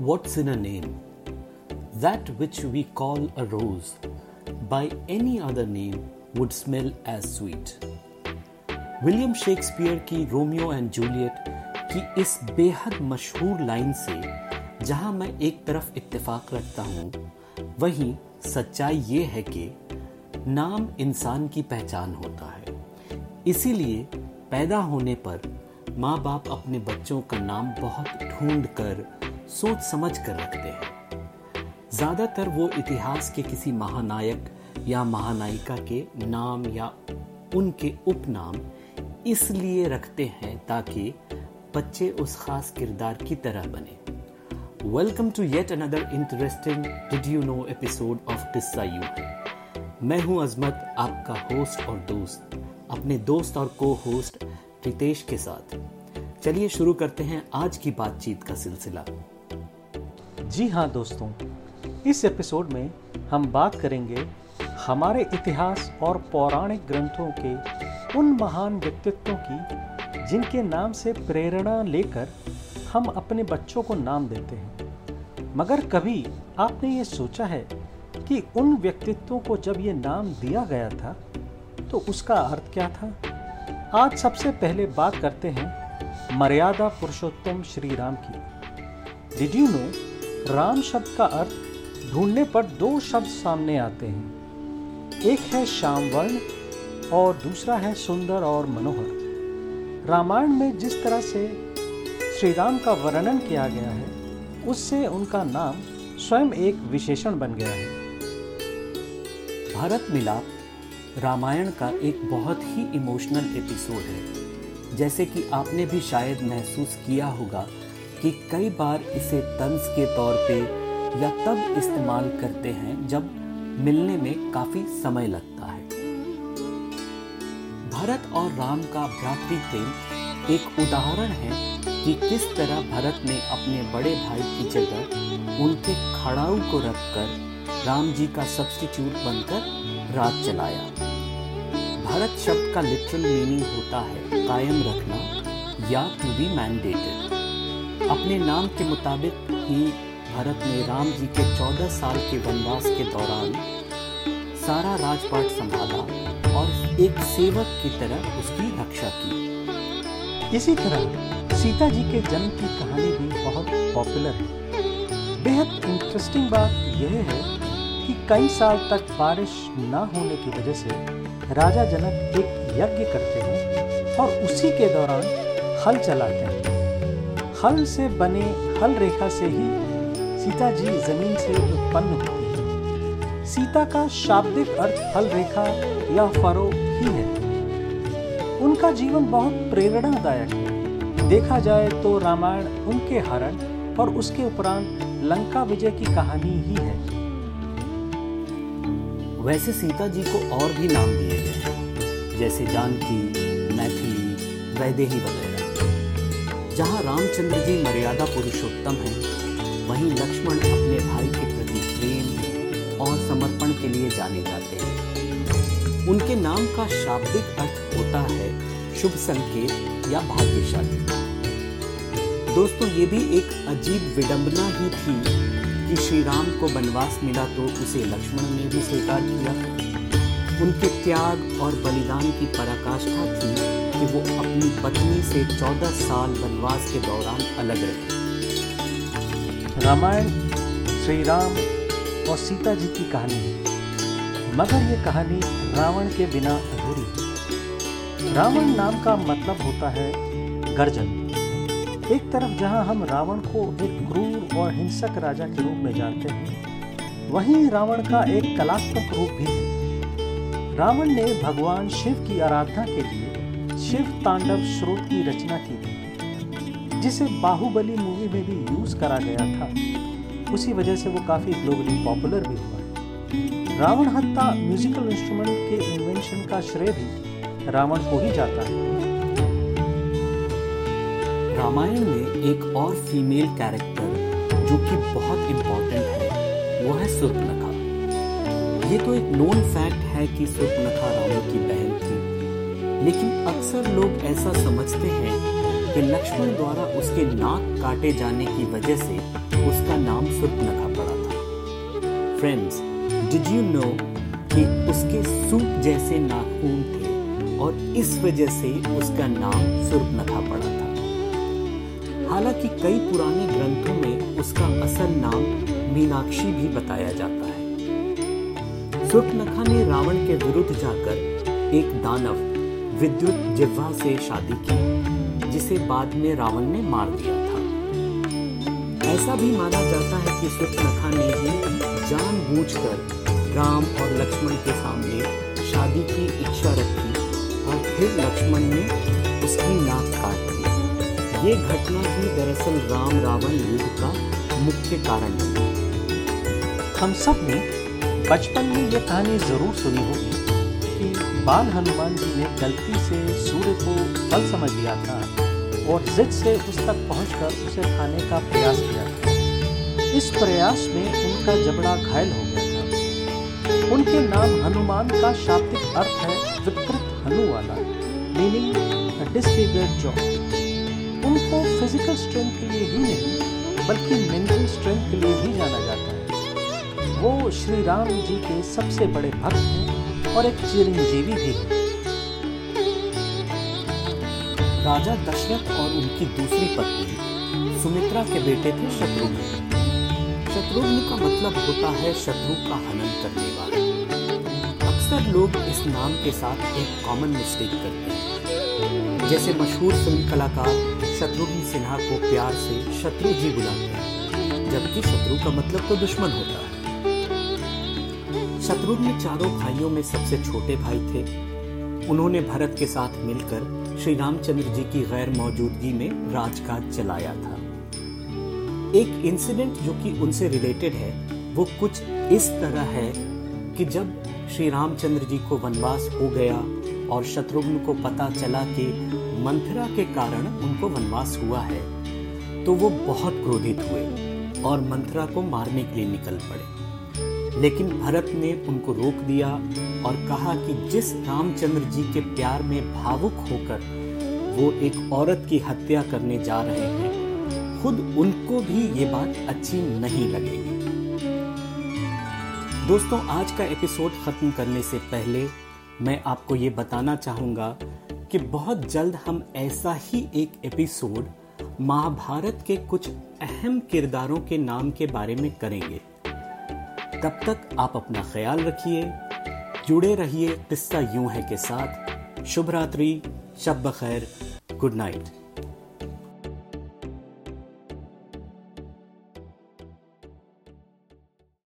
What's in a name? That which we call a rose, by any other name would smell as sweet. William Shakespeare की Romeo and Juliet की इस बेहद मशहूर line से जहाँ मैं एक तरफ़ इत्तेफाक रखता हूँ वहीं सच्चाई ये है कि नाम इंसान की पहचान होता है इसीलिए पैदा होने पर माँ बाप अपने बच्चों का नाम बहुत ढूंढ कर सोच समझ कर रखते हैं। ज़्यादातर वो इतिहास के किसी महानायक या महानायिका के नाम या उनके उपनाम इसलिए रखते हैं ताकि बच्चे उस खास किरदार की तरह बने। Welcome to yet another interesting did you know episode of किस्सा यू मैं हूँ अजमत, आपका होस्ट और दोस्त, अपने दोस्त और को होस्ट रितेश के साथ। चलिए शुरू करते हैं आज की बातचीत का सिलसिला। जी हाँ दोस्तों, इस एपिसोड में हम बात करेंगे हमारे इतिहास और पौराणिक ग्रंथों के उन महान व्यक्तित्वों की, जिनके नाम से प्रेरणा लेकर हम अपने बच्चों को नाम देते हैं। मगर कभी आपने ये सोचा है कि उन व्यक्तित्वों को जब ये नाम दिया गया था तो उसका अर्थ क्या था? आज सबसे पहले बात करते हैं मर्यादा पुरुषोत्तम श्री राम की। डिड यू नो राम शब्द का अर्थ ढूँढने पर दो शब्द सामने आते हैं। एक है श्याम वर्ण और दूसरा है सुंदर और मनोहर। रामायण में जिस तरह से श्री राम का वर्णन किया गया है, उससे उनका नाम स्वयं एक विशेषण बन गया है। भारत मिलाप रामायण का एक बहुत ही इमोशनल एपिसोड है। जैसे कि आपने भी शायद महसूस किया होगा कि कई बार इसे तंज के तौर पे या तब इस्तेमाल करते हैं जब मिलने में काफ़ी समय लगता है। भरत और राम का भ्रातृ प्रेम एक उदाहरण है कि किस तरह भरत ने अपने बड़े भाई की जगह उनके खड़ाऊ को रखकर राम जी का सब्सटीट्यूट बनकर राज चलाया। भरत शब्द का लिटरल मीनिंग होता है कायम रखना या टू बी मैंडेटेड अपने नाम के मुताबिक ही भारत ने राम जी के चौदह साल के वनवास के दौरान सारा राजपाट संभाला और एक सेवक की तरह उसकी रक्षा की। इसी तरह सीता जी के जन्म की कहानी भी बहुत पॉपुलर है। बेहद इंटरेस्टिंग बात यह है कि कई साल तक बारिश न होने की वजह से राजा जनक एक यज्ञ करते हैं और उसी के दौरान हल चलाते हैं। हल से बने हल रेखा से ही सीता जी ज़मीन से उत्पन्न होती है। सीता का शाब्दिक अर्थ हल रेखा या फरो ही है। उनका जीवन बहुत प्रेरणादायक है। देखा जाए तो रामायण उनके हरण और उसके उपरांत लंका विजय की कहानी ही है। वैसे सीता जी को और भी नाम दिए गए जैसे जानकी, मैथिली, वैदेही वगैरह। जहाँ रामचंद्र जी मर्यादा पुरुषोत्तम हैं, वहीं लक्ष्मण अपने भाई के प्रति प्रेम और समर्पण के लिए जाने जाते हैं। उनके नाम का शाब्दिक अर्थ होता है शुभ संकेत या भाग्यशाली। दोस्तों, ये भी एक अजीब विडंबना ही थी कि श्री राम को वनवास मिला तो उसे लक्ष्मण ने भी स्वीकार किया। उनके त्याग और बलिदान की पराकाष्ठा थी कि वो अपनी पत्नी से चौदह साल वनवास के दौरान अलग रहे। रामायण श्री राम और सीता जी की कहानी। है मगर ये कहानी रावण के बिना अधूरी है। रावण नाम का मतलब होता है गर्जन। एक तरफ़ जहाँ हम रावण को एक क्रूर और हिंसक राजा के रूप में जानते हैं, वहीं रावण का एक कलात्मक रूप भी है। रावण ने भगवान शिव की आराधना के लिए शिव तांडव स्रोत की रचना की थी जिसे बाहुबली मूवी में भी यूज़ करा गया था। उसी वजह से वो काफ़ी ग्लोबली पॉपुलर भी हुआ। रावण हत्ता म्यूजिकल इंस्ट्रूमेंट के इन्वेंशन का श्रेय भी रावण को ही जाता है। रामायण में एक और फीमेल कैरेक्टर जो कि बहुत इम्पोर्टेंट है, वो है सुर्पनखा। ये तो एक नोन फैक्ट है कि सुर्पनखा रावण की बहन लेकिन अक्सर लोग ऐसा समझते हैं कि लक्ष्मण द्वारा उसके नाक काटे जाने की वजह से उसका नाम सुर्पनखा पड़ा था। फ्रेंड्स डिड यू नो कि उसके सूप जैसे नाखून थे और इस वजह से उसका नाम सुर्पनखा पड़ा था। हालाँकि कई पुराने ग्रंथों में उसका असल नाम मीनाक्षी भी बताया जाता है। सुर्पनखा ने रावण के विरुद्ध जाकर एक दानव विद्युत जिह्वा से शादी की, जिसे बाद में रावण ने मार दिया था। ऐसा भी माना जाता है कि सुर्पनखा ने ही जानबूझकर राम और लक्ष्मण के सामने शादी की इच्छा रखी और फिर लक्ष्मण ने उसकी नाक काट दी। ये घटना ही दरअसल राम रावण युद्ध का मुख्य कारण है। हम सबने बचपन में ये कहानी ज़रूर सुनी होगी। कि बाल हनुमान जी ने गलती से सूर्य को फल समझ लिया था और जिद से उस तक पहुंचकर उसे खाने का प्रयास किया था। इस प्रयास में उनका जबड़ा घायल हो गया था। उनके नाम हनुमान का शाब्दिक अर्थ है विकृत हनु वाला मीनिंग डिसफिगर्ड जॉ उनको फ़िज़िकल स्ट्रेंथ के लिए ही नहीं, बल्कि मेंटल स्ट्रेंथ के लिए भी जाना जाता है। वो श्री राम जी के सबसे बड़े भक्त हैं। और एक चिरंजीवी भी हैं। राजा दशरथ और उनकी दूसरी पत्नी सुमित्रा के बेटे थे शत्रुघ्न। शत्रुघ्न का मतलब होता है शत्रु का हनन करने वाला। अक्सर लोग इस नाम के साथ एक कॉमन मिस्टेक करते हैं। जैसे मशहूर फ़िल्म कलाकार शत्रुघ्न सिन्हा को प्यार से शत्रु जी बुलाते हैं, जबकि शत्रु का मतलब तो दुश्मन होता है। शत्रुघ्न चारों भाइयों में सबसे छोटे भाई थे। उन्होंने भरत के साथ मिलकर श्री रामचंद्र जी की गैर मौजूदगी में राजकाज चलाया था। एक इंसिडेंट जो कि उनसे रिलेटेड है, वो कुछ इस तरह है कि जब श्री रामचंद्र जी को वनवास हो गया और शत्रुघ्न को पता चला कि मंथरा के कारण उनको वनवास हुआ है तो वो बहुत क्रोधित हुए और मंथरा को मारने के लिए निकल पड़े। लेकिन भरत ने उनको रोक दिया और कहा कि जिस रामचंद्र जी के प्यार में भावुक होकर वो एक औरत की हत्या करने जा रहे हैं, खुद उनको भी ये बात अच्छी नहीं लगेगी। दोस्तों, आज का एपिसोड खत्म करने से पहले मैं आपको ये बताना चाहूँगा कि बहुत जल्द हम ऐसा ही एक एपिसोड महाभारत के कुछ अहम किरदारों के नाम के बारे में करेंगे। तब तक आप अपना ख्याल रखिए, जुड़े रहिए किस्सा यूँ है के साथ। शुभ रात्रि, शब खैर गुड नाइट।